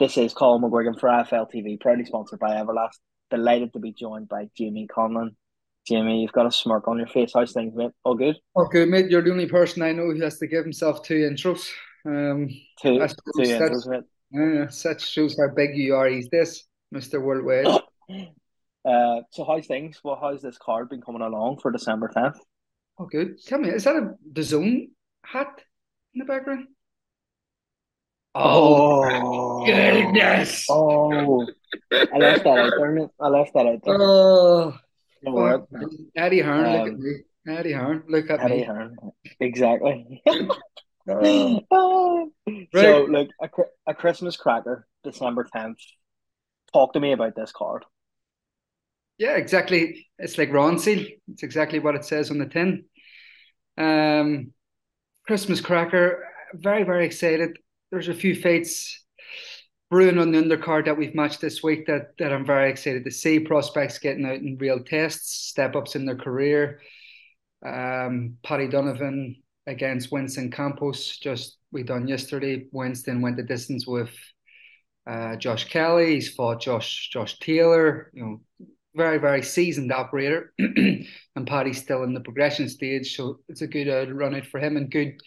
This is Colin McGuigan for AFL TV, proudly sponsored by Everlast. Delighted to be joined by Jamie Conlan. Jamie, you've got a smirk on your face. How's things, mate? All good? All good, mate. You're the only person I know who has to give himself two intros. Um, two, two intros, mate. Yeah, such shows how big you are these this, Mr. Worldwide. uh, so how's things? Well, how's this card been coming along for December 10th? Oh, good. Tell me, is that a DAZN hat in the background? Oh, goodness! Oh, I left that there, mate. I left that out there. Oh, oh Eddie Hearn, um, look at me. Eddie Hearn, look at Eddie me. Hearn, exactly. oh. right. So, look, a, a Christmas cracker, December tenth. Talk to me about this card. Yeah, exactly. It's like Ronseal. It's exactly what it says on the tin. Um, Christmas cracker. Very, very excited there's a few fights brewing on the undercard that we've matched this week that that I'm very excited to see. Prospects getting out in real tests, step ups in their career. Um, Paddy Donovan against Winston Campos, just we done yesterday. Winston went the distance with uh, Josh Kelly. He's fought Josh Josh Taylor. You know, very very seasoned operator, and Paddy's still in the progression stage, so it's a good uh, run out for him and good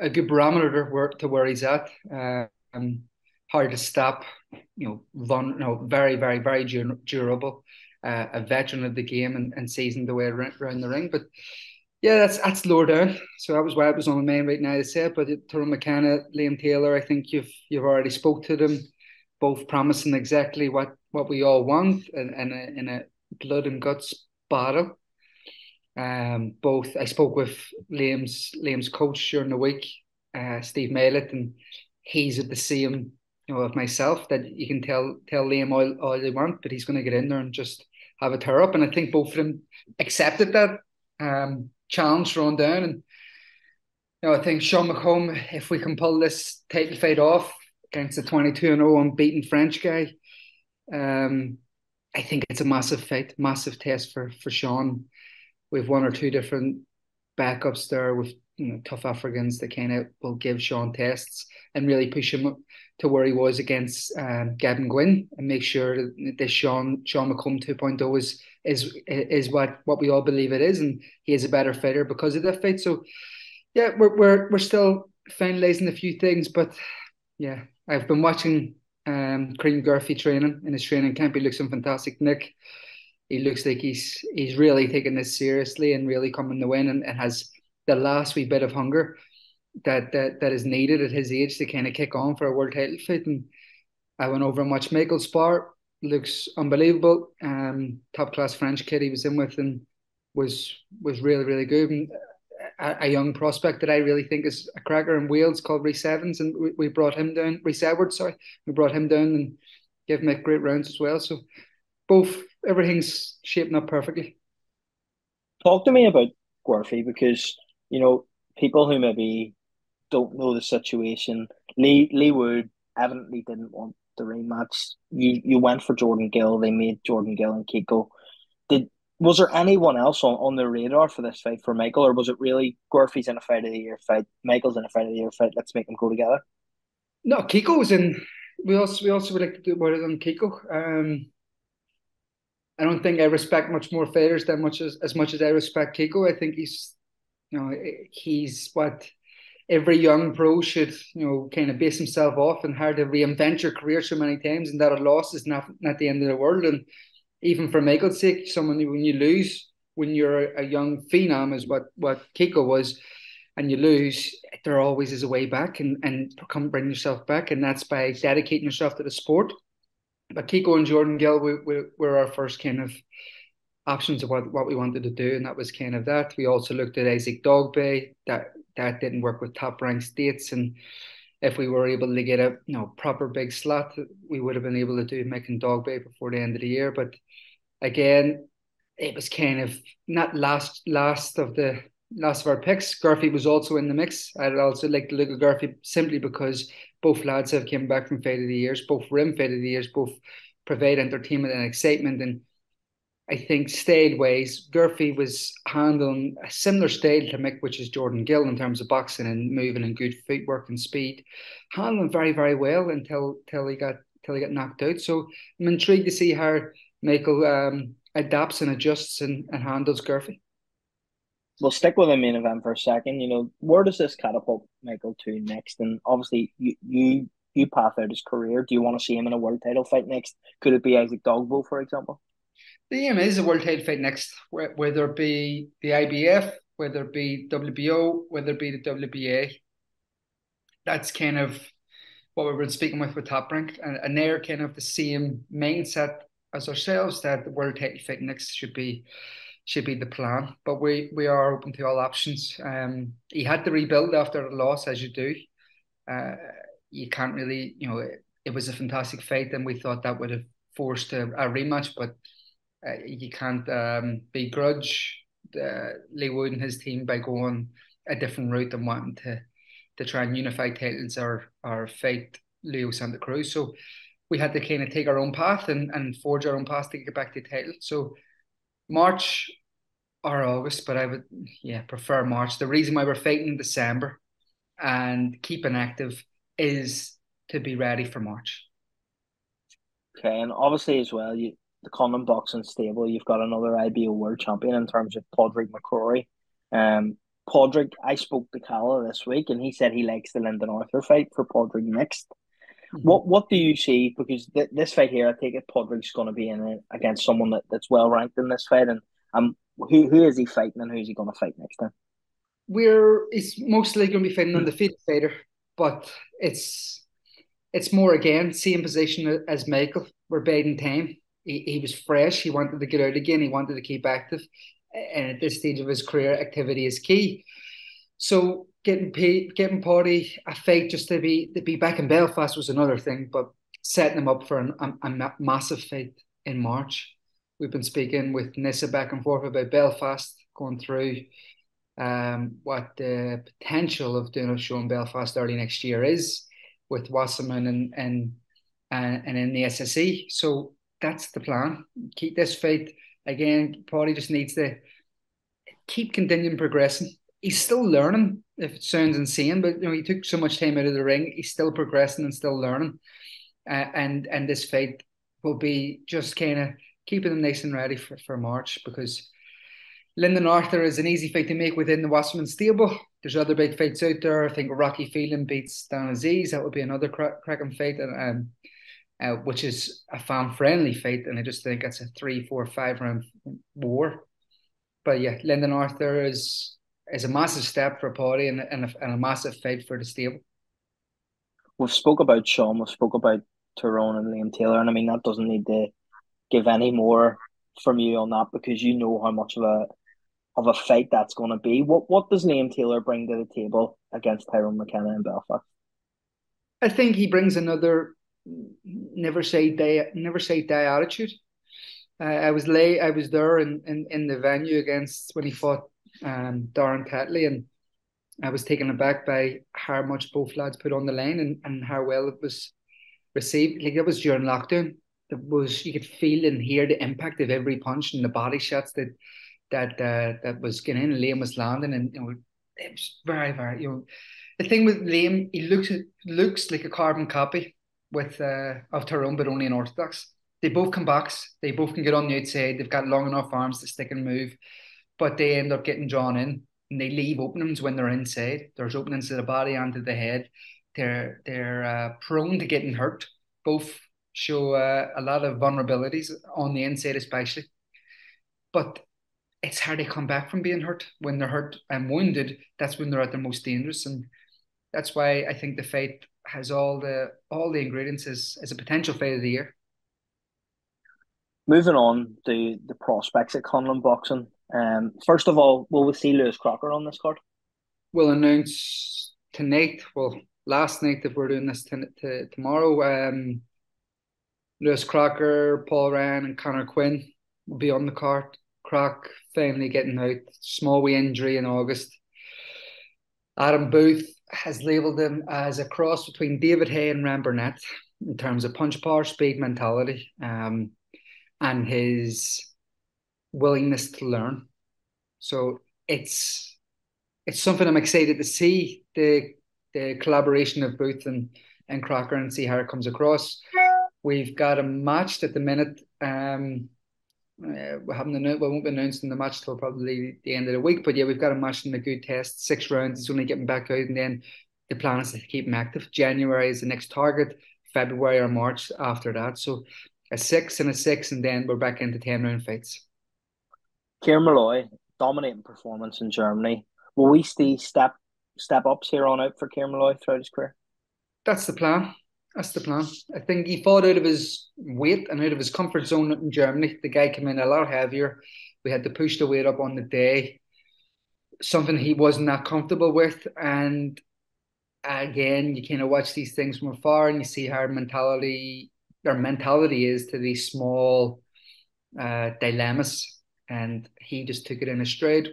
a good barometer to where, to where he's at. Um, hard to stop, you know, you know, very, very, very durable. Uh, a veteran of the game and, and seasoned the way around, the ring. But yeah, that's that's lower down. So that was why it was on the main right now to say it. But Tyrone McKenna, Liam Taylor, I think you've you've already spoke to them, both promising exactly what what we all want in, in in a blood and guts battle. Um, both I spoke with Liam's Liam's coach during the week, uh, Steve Maylett, and he's at the same you know of myself that you can tell tell Liam all, all they want, but he's going to get in there and just have a tear up. And I think both of them accepted that um, challenge thrown down. And you know, I think Sean McComb, if we can pull this title fight off against the 22 and 0 unbeaten French guy, um, I think it's a massive fight, massive test for for Sean we've one or two different backups there with you know tough Africans that kind of will give Sean tests and really push him to where he was against um, Gavin Gwynn and make sure that this Sean Sean McComb 2.0 is is is what what we all believe it is and he is a better fighter because of that fight. So yeah, we're we're we're still finalizing a few things, but yeah, I've been watching um Guerfi training in his training camp. He looks fantastic. Nick he looks like he's he's really taking this seriously and really coming to win and, and has the last wee bit of hunger that that that is needed at his age to kind of kick on for a world title fight. And I went over and watched Michael Spar. Looks unbelievable. Um, top class French kid he was in with and was was really really good. And a, a, young prospect that I really think is a cracker in Wales called Rhys Evans, and we, we brought him down. Rhys Edwards, sorry, we brought him down and gave him great rounds as well. So both everything's shaping up perfectly. Talk to me about Guerfi because you know people who maybe don't know the situation. Leigh Leigh Wood evidently didn't want the rematch. You you went for Jordan Gill. They made Jordan Gill and Kiko. Did was there anyone else on, on the radar for this fight for Michael, or was it really Guerfi's in a fight of the year fight, Michael's in a fight of the year fight? Let's make them go together. No, Kiko was in. We also we also would like to do about it on Kiko. Um, I don't think I respect much more fighters than much as as much as I respect Kiko. I think he's, you know, he's what every young pro should, you know, kind of base himself off and hard to reinvent your career so many times, and that a loss is not not the end of the world. And even for Michael's sake, someone when you lose when you're a young phenom is what what Kiko was, and you lose, there always is a way back and and come bring yourself back, and that's by dedicating yourself to the sport. But Kiko and Jordan Gill were, were, were our first kind of options of what, what we wanted to do, and that was kind of that. We also looked at Isaac Dogboe. That that didn't work with top ranked states, and if we were able to get a you know proper big slot, we would have been able to do Mick and Dogboe before the end of the year. But again, it was kind of not last last of the last of our picks. Guerfi was also in the mix. I'd also like to look at Guerfi simply because both lads have came back from Fight of the Years, both rim Fight of the Years, both provide entertainment and excitement and I think style ways, Guerfi was handling a similar style to Mick, which is Jordan Gill in terms of boxing and moving and good footwork and speed, handling very very well until till he got till he got knocked out. So I'm intrigued to see how Michael um, adapts and adjusts and, and handles Guerfi. We'll stick with the main event for a second. You know, where does this catapult Michael to next? And obviously, you you you path out his career. Do you want to see him in a world title fight next? Could it be Isaac Dogboe, for example? The aim is a world title fight next, whether it be the IBF, whether it be WBO, whether it be the WBA. That's kind of what we've been speaking with with Top Rank, and, and they're kind of the same mindset as ourselves that the world title fight next should be should be the plan. But we we are open to all options. Um, he had to rebuild after the loss, as you do. Uh, you can't really, you know, it, it was a fantastic fight, and we thought that would have forced a, a rematch, but uh, you can't um, begrudge the, Leigh Wood and his team by going a different route and wanting to to try and unify titles or or fight Leo Santa Cruz. So we had to kind of take our own path and, and forge our own path to get back to title. So March or August, but I would yeah prefer March. The reason why we're fighting in December and keeping active is to be ready for March. Okay, and obviously as well, you the Conlan boxing stable, you've got another IBO world champion in terms of Padraig McCrory. Um, Padraig, I spoke to Calla this week, and he said he likes the Lyndon Arthur fight for Padraig next. Mm-hmm. What what do you see? Because th- this fight here, I take it Padraig's going to be in it against someone that, that's well ranked in this fight, and um, who who is he fighting, and who's he going to fight next time? We're it's mostly going to be fighting an undefeated fighter, but it's it's more again same position as Michael. We're biding time he, he was fresh. He wanted to get out again. He wanted to keep active. And at this stage of his career, activity is key. So getting paid, getting Paddy a fight just to be to be back in Belfast was another thing, but setting him up for an, a, a massive fight in March. We've been speaking with Nissa back and forth about Belfast, going through um, what the potential of doing a show in Belfast early next year is with Wasserman and and and, and in the SSE. So that's the plan. Keep this fight again. Paddy just needs to keep continuing progressing. He's still learning. If it sounds insane, but you know he took so much time out of the ring. He's still progressing and still learning. Uh, and and this fight will be just kind of keeping him nice and ready for, for March because Lyndon Arthur is an easy fight to make within the Wasserman stable. There's other big fights out there. I think Rocky Phelan beats Dan Azeez. That would be another cra- cracking fight. And um, uh, which is a fan friendly fight. And I just think it's a three, four, five round war. But yeah, Lyndon Arthur is is a massive step for Paddy and, and, a, and a massive fight for the stable. We've spoke about Sean, we've spoke about Tyrone and Liam Taylor, and I mean that doesn't need to give any more from you on that because you know how much of a of a fight that's going to be. What what does Liam Taylor bring to the table against Tyrone McKenna in Belfast? I think he brings another never say die, never say die attitude. Uh, I was late. I was there in, in, in the venue against when he fought um, Darren Tetley, and I was taken aback by how much both lads put on the line and, and how well it was received. Like that was during lockdown. That was you could feel and hear the impact of every punch and the body shots that that uh, that was getting in. And Liam was landing, and you know, it was very, very. You know, the thing with Liam, he looks looks like a carbon copy with uh, of Tyrone, but only in orthodox. They both come backs. They both can get on the outside. They've got long enough arms to stick and move, but they end up getting drawn in, and they leave openings when they're inside. There's openings to the body and to the head. They're they're uh, prone to getting hurt. Both show uh, a lot of vulnerabilities on the inside, especially. But it's hard to come back from being hurt. When they're hurt and wounded, that's when they're at their most dangerous, and that's why I think the fight has all the all the ingredients as, as a potential fight of the year. Moving on to the prospects at Conlan Boxing. Um, first of all, will we see Lewis Crocker on this card? We'll announce tonight. Well, last night if we're doing this t- t- tomorrow. Um, Lewis Crocker, Paul Ryan, and Connor Quinn will be on the card. Croc finally getting out, small wee injury in August. Adam Booth has labelled him as a cross between David Haye and Ryan Burnett in terms of punch power, speed, mentality, um, and his willingness to learn. So it's it's something I'm excited to see the the collaboration of Booth and and Crocker and see how it comes across. We've got a match at the minute. Um, uh, we haven't announced, we won't be announcing the match till probably the end of the week. But yeah, we've got a match in the good test, six rounds. It's only getting back out, and then the plan is to keep him active. January is the next target. February or March after that. So a six and a six, and then we're back into ten round fights. Kieran Molloy, dominating performance in Germany. Will we see step step ups here on out for Kieran Molloy throughout his career? That's the plan. That's the plan. I think he fought out of his weight and out of his comfort zone in Germany. The guy came in a lot heavier. We had to push the weight up on the day, something he wasn't that comfortable with. And again, you kind of watch these things from afar and you see how mentality their mentality is to these small uh, dilemmas. And he just took it in a straight,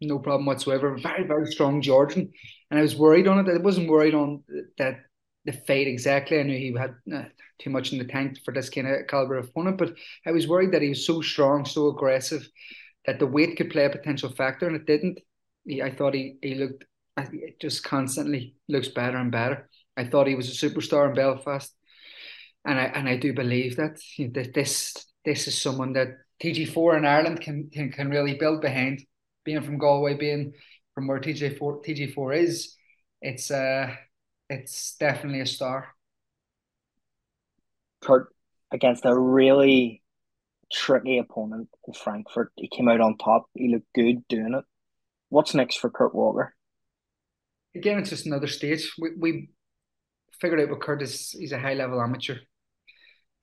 no problem whatsoever. Very, very strong Georgian. And I was worried on it. I wasn't worried on that the fight exactly. I knew he had uh, too much in the tank for this kind of caliber of opponent, but I was worried that he was so strong, so aggressive, that the weight could play a potential factor, and it didn't. He, I thought he he looked just constantly looks better and better. I thought he was a superstar in Belfast, and I and I do believe that you know, this this is someone that TG4 in Ireland can, can can really build behind. Being from Galway, being from where TG4 TG4 is, it's uh it's definitely a star. Kurt against a really tricky opponent in Frankfurt. He came out on top. He looked good doing it. What's next for Kurt Walker? Again, it's just another stage. We we figured out with Kurt is he's a high level amateur.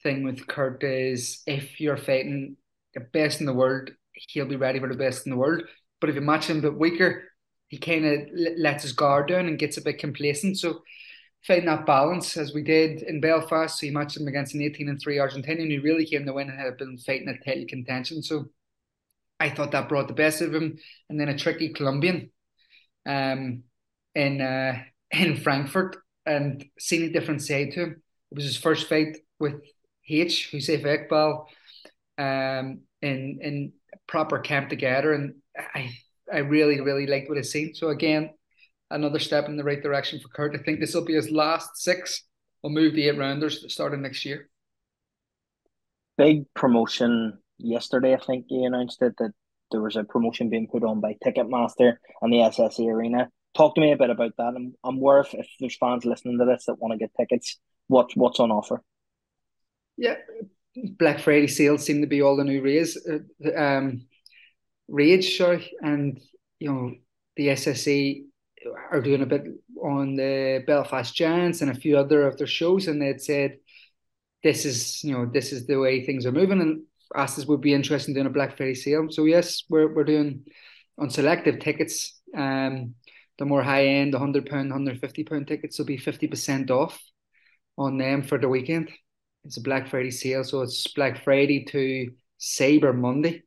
Thing with Kurt is if you're fighting the best in the world, he'll be ready for the best in the world. But if you match him a bit weaker, he kind of lets his guard down and gets a bit complacent. So fighting that balance as we did in Belfast. So he matched him against an 18 and 3 Argentinian who really came to win and had been fighting a title contention. So I thought that brought the best of him. And then a tricky Colombian um, in uh, in Frankfurt and seeing a different side to him. It was his first fight with H, Huzaifa Iqbal, um, in in proper camp together. And I I really, really liked what I seen. So again, another step in the right direction for Kurt. I think this will be his last six. We'll move the eight rounders starting next year. Big promotion yesterday. I think he announced it that there was a promotion being put on by Ticketmaster and the SSE Arena. Talk to me a bit about that. I'm, I'm aware if, if there's fans listening to this that want to get tickets, what what's on offer? Yeah, Black Friday sales seem to be all the new raise. Uh, um, rage, sorry, and you know the SSE are doing a bit on the Belfast Giants and a few other of their shows, and they'd said this is you know this is the way things are moving, and asked us would be interested in doing a Black Friday sale. So yes, we're we're doing on selective tickets. Um, the more high end, the hundred pound, hundred fifty pound tickets will be fifty percent off on them for the weekend. It's a Black Friday sale, so it's Black Friday to Cyber Monday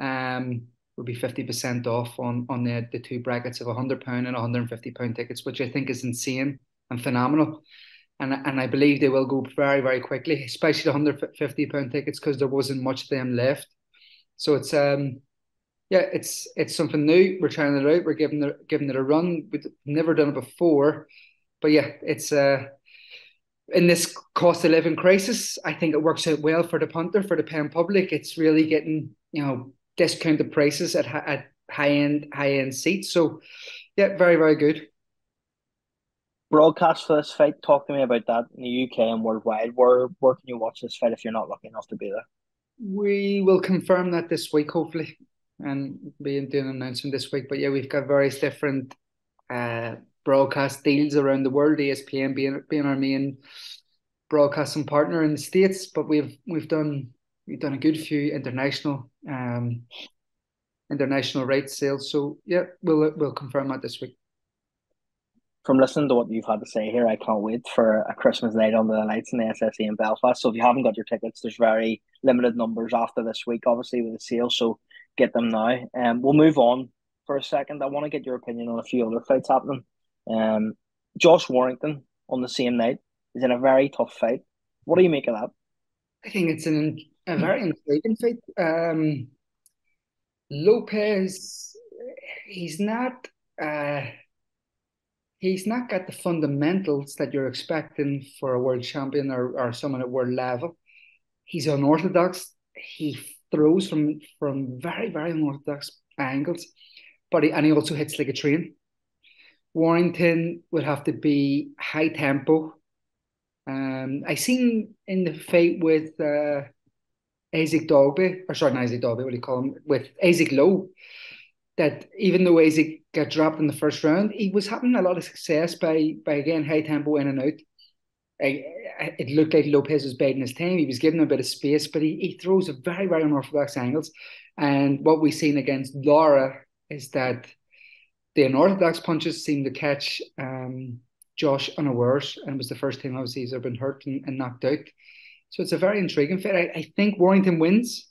um, will be 50% off on, on the, the two brackets of £100 and £150 tickets, which I think is insane and phenomenal. and and I believe they will go very very quickly, especially the hundred fifty pound tickets because there wasn't much of them left. So it's um yeah, it's it's something new. We're trying it out. We're giving it giving it a run. We've never done it before, but yeah, it's uh in this cost of living crisis, I think it works out well for the punter, for the paying public. It's really getting you know discounted prices at at high end high end seats. So yeah, very very good broadcast for this fight. Talk to me about that in the UK and worldwide. Where where can you watch this fight if you're not lucky enough to be there? We will confirm that this week, hopefully, and be doing an announcement this week. But yeah, we've got various different uh, broadcast deals around the world. ESPN being being our main broadcasting partner in the states, but we've we've done we've done a good few international um international rights sales. So yeah, we'll we'll confirm that this week from listening to what you've had to say here, I can't wait for a Christmas night under the lights in the SSE in Belfast. So if you haven't got your tickets, there's very limited numbers after this week, obviously with the sale. So get them now. And um, we'll move on for a second. I want to get your opinion on a few other fights happening. Um, Josh Warrington on the same night is in a very tough fight. What do you make of that? I think it's an a very intriguing fight. Um, Lopez, he's not. Uh, he's not got the fundamentals that you're expecting for a world champion or, or someone at world level. He's unorthodox. He throws from from very very unorthodox angles, but he, and he also hits like a train. Warrington would have to be high tempo. Um, I seen in the fight with uh, Isaac Dogboe, or sorry, not Isaac Dogboe, what do you call him? With Isaac Lowe, that even though Isaac got dropped in the first round, he was having a lot of success by by again high tempo in and out. I, it looked like Lopez was biding his time. He was giving him a bit of space, but he, he throws a very, very unorthodox angles. And what we've seen against Lara is that the unorthodox punches seem to catch um, Josh unawares, and it was the first time obviously he's ever been hurt and, and knocked out. So it's a very intriguing fight. I, I think Warrington wins.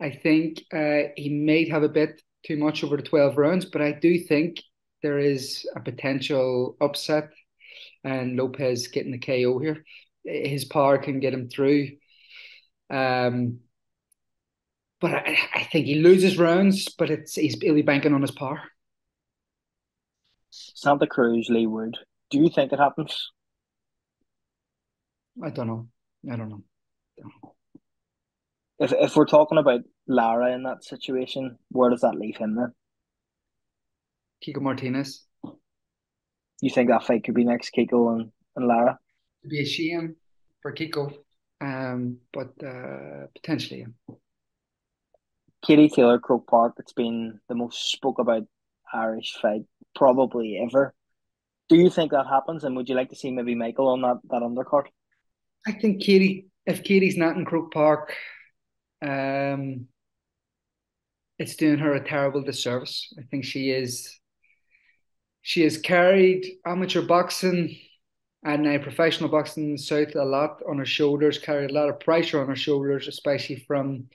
I think uh, he may have a bit too much over the 12 rounds, but I do think there is a potential upset and Lopez getting the KO here. His power can get him through. Um, but I, I think he loses rounds, but it's he's be banking on his power. Santa Cruz, Wood. Do you think it happens? I don't know. I don't know. I don't know if if we're talking about Lara in that situation, where does that leave him then? Kiko Martinez. You think that fight could be next Kiko and, and Lara? It'd be a shame for Kiko, um, but uh, potentially. Katie Taylor Croke Park. It's been the most spoke about Irish fight probably ever. Do you think that happens? And would you like to see maybe Michael on that that undercard? I think Katie. If Katie's not in Croke Park, um, it's doing her a terrible disservice. I think she is. She has carried amateur boxing and now professional boxing in the south a lot on her shoulders, carried a lot of pressure on her shoulders, especially from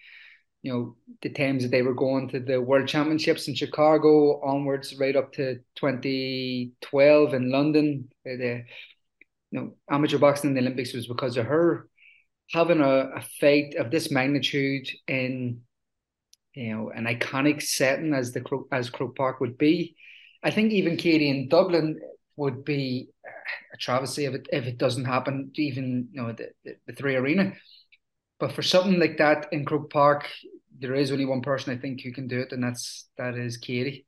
you know the times that they were going to the World Championships in Chicago onwards, right up to 2012 in London. The you know amateur boxing in the Olympics was because of her having a, a fight of this magnitude in you know an iconic setting as the as Croke Park would be, I think even Katie in Dublin would be a travesty if it if it doesn't happen. Even you know the, the, the three arena, but for something like that in Croke Park, there is only one person I think who can do it, and that's that is Katie.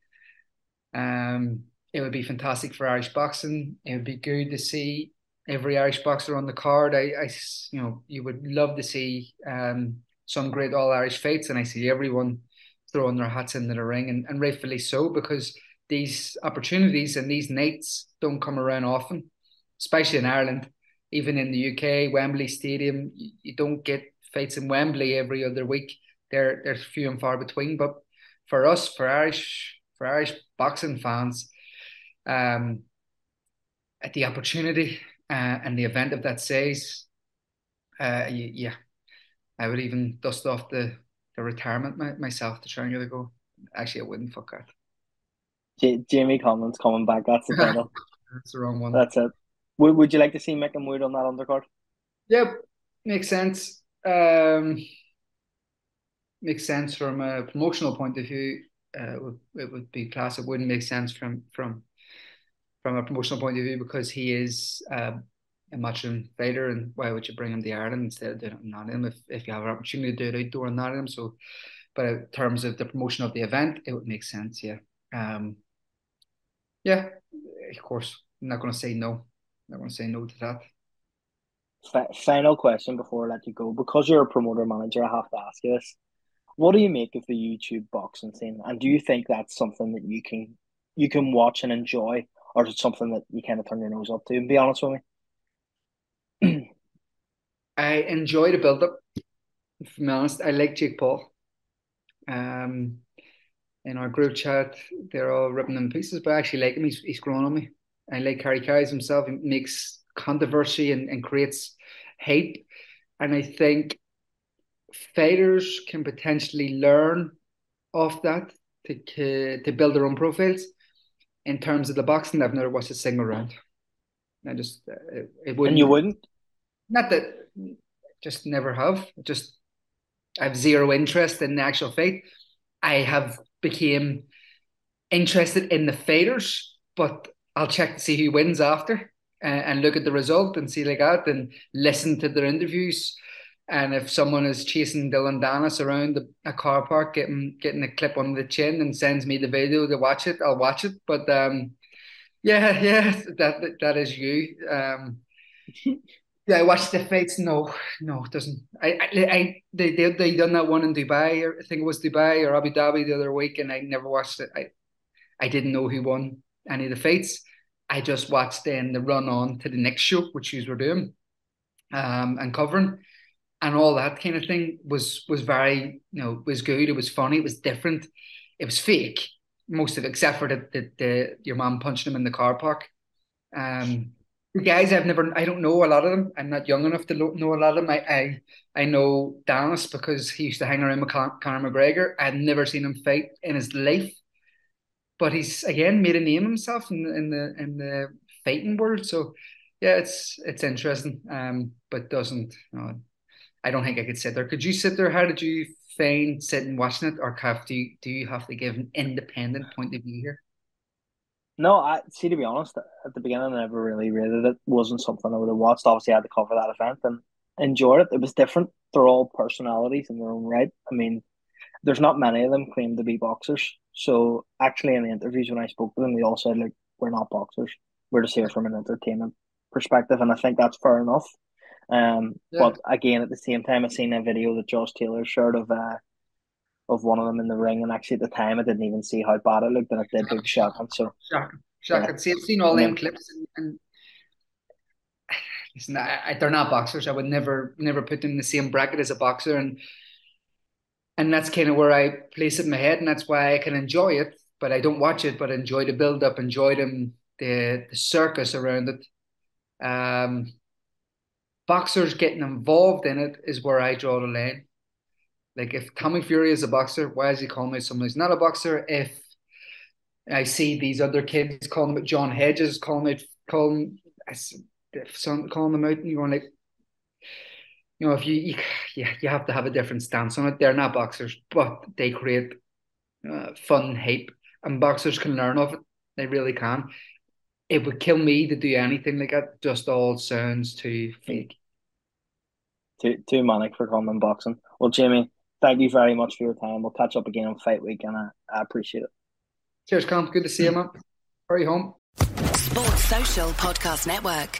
Um, it would be fantastic for Irish boxing. It would be good to see every Irish boxer on the card. I, I you know, you would love to see um, some great All Irish fights, and I see everyone throwing their hats into the ring, and, and rightfully so because these opportunities and these nights don't come around often, especially in Ireland. Even in the UK, Wembley Stadium, you, you don't get fights in Wembley every other week. They're they're few and far between. But for us, for Irish for Irish boxing fans, um, at the opportunity uh, and the event of that says, uh, yeah, I would even dust off the, the retirement my, myself to try and get a go. Actually, I wouldn't. Fuck that. J- Jamie Collins coming back. That's the title. That's the wrong one. That's it. Would Would you like to see Mick and Wood on that undercard? Yep, makes sense. Um, makes sense from a promotional point of view. Uh, it would, be class. It wouldn't make sense from from from a promotional point of view because he is uh, a matchroom fighter, and why would you bring him to Ireland instead of doing it in Nottingham if, if you have an opportunity to do it outdoor in Nottingham? So, but in terms of the promotion of the event, it would make sense. Yeah, um, yeah, of course. I'm not going to say no. I'm not going to say no to that. Final question before I let you go, because you're a promoter manager, I have to ask you this: What do you make of the YouTube boxing scene, and do you think that's something that you can you can watch and enjoy, or is it something that you kind of turn your nose up to? And be honest with me. I enjoy the build up. To be honest, I like Jake Paul. Um, in our group chat, they're all ripping them pieces, but I actually like him. He's he's growing on me. I like Harry carries himself. He makes controversy and, and creates hate. And I think fighters can potentially learn off that to to build their own profiles in terms of the boxing, I've never watched a single round. I just uh, it, it wouldn't. And you wouldn't? Not that. Just never have. Just I have zero interest in the actual fight. I have became interested in the fighters, but I'll check to see who wins after uh, and look at the result and see like that and listen to their interviews. And if someone is chasing Dillon Danis around the, a car park, getting getting a clip on the chin and sends me the video to watch it, I'll watch it. But um, yeah, yeah, that that is you. Um, yeah, I watched the fights. No, no, it doesn't. I, I, I they, they they done that one in Dubai. Or I think it was Dubai or Abu Dhabi the other week, and I never watched it. I, I didn't know who won any of the fights. I just watched then the run on to the next show, which you were doing, um, and covering and all that kind of thing was was very you know was good. It was funny. It was different. It was fake most of it, except for the the, the your mom punching him in the car park. Um, the guys I've never I don't know a lot of them. I'm not young enough to know a lot of them. I I, I know Dallas because he used to hang around with Con- Conor McGregor. I've never seen him fight in his life, but he's again made a name himself in the in the in the fighting world. So yeah, it's it's interesting. Um, but doesn't you know, I don't think I could sit there. Could you sit there? How did you find sitting watching it, or have do you have to give an independent point of view here? No, I see. To be honest, at the beginning, I never really rated it. wasn't something I would have watched. Obviously, I had to cover that event and enjoyed it. It was different. They're all personalities in their own right. I mean, there's not many of them claim to be boxers. So actually, in the interviews when I spoke to them, they all said like, "We're not boxers. We're just here from an entertainment perspective," and I think that's fair enough. Um, yeah. but again, at the same time, I seen a video that Josh Taylor shared of uh, of one of them in the ring, and actually at the time, I didn't even see how bad it looked, and it did look shocking. So shocking, shocking. Yeah. See, I've seen all them clips, and, and listen, I, I, they're not boxers. I would never, never put them in the same bracket as a boxer, and and that's kind of where I place it in my head, and that's why I can enjoy it. But I don't watch it, but enjoy the build up, enjoy them the the circus around it. Um, boxers getting involved in it is where I draw the line. Like if Tommy Fury is a boxer, why is he calling out someone who's not a boxer? If I see these other kids calling out John Hedges, calling out calling some calling them out, and you're going like, you know, if you, you yeah, you have to have a different stance on it. They're not boxers, but they create uh, fun hype, and boxers can learn of it. They really can. It would kill me to do anything like that. Just all sounds too fake too too manic for common boxing. Well, Jimmy, thank you very much for your time. We'll catch up again on Fight Week, and I, I appreciate it. Cheers, Comp. Good to see you, man. Hurry home. Sports Social Podcast Network.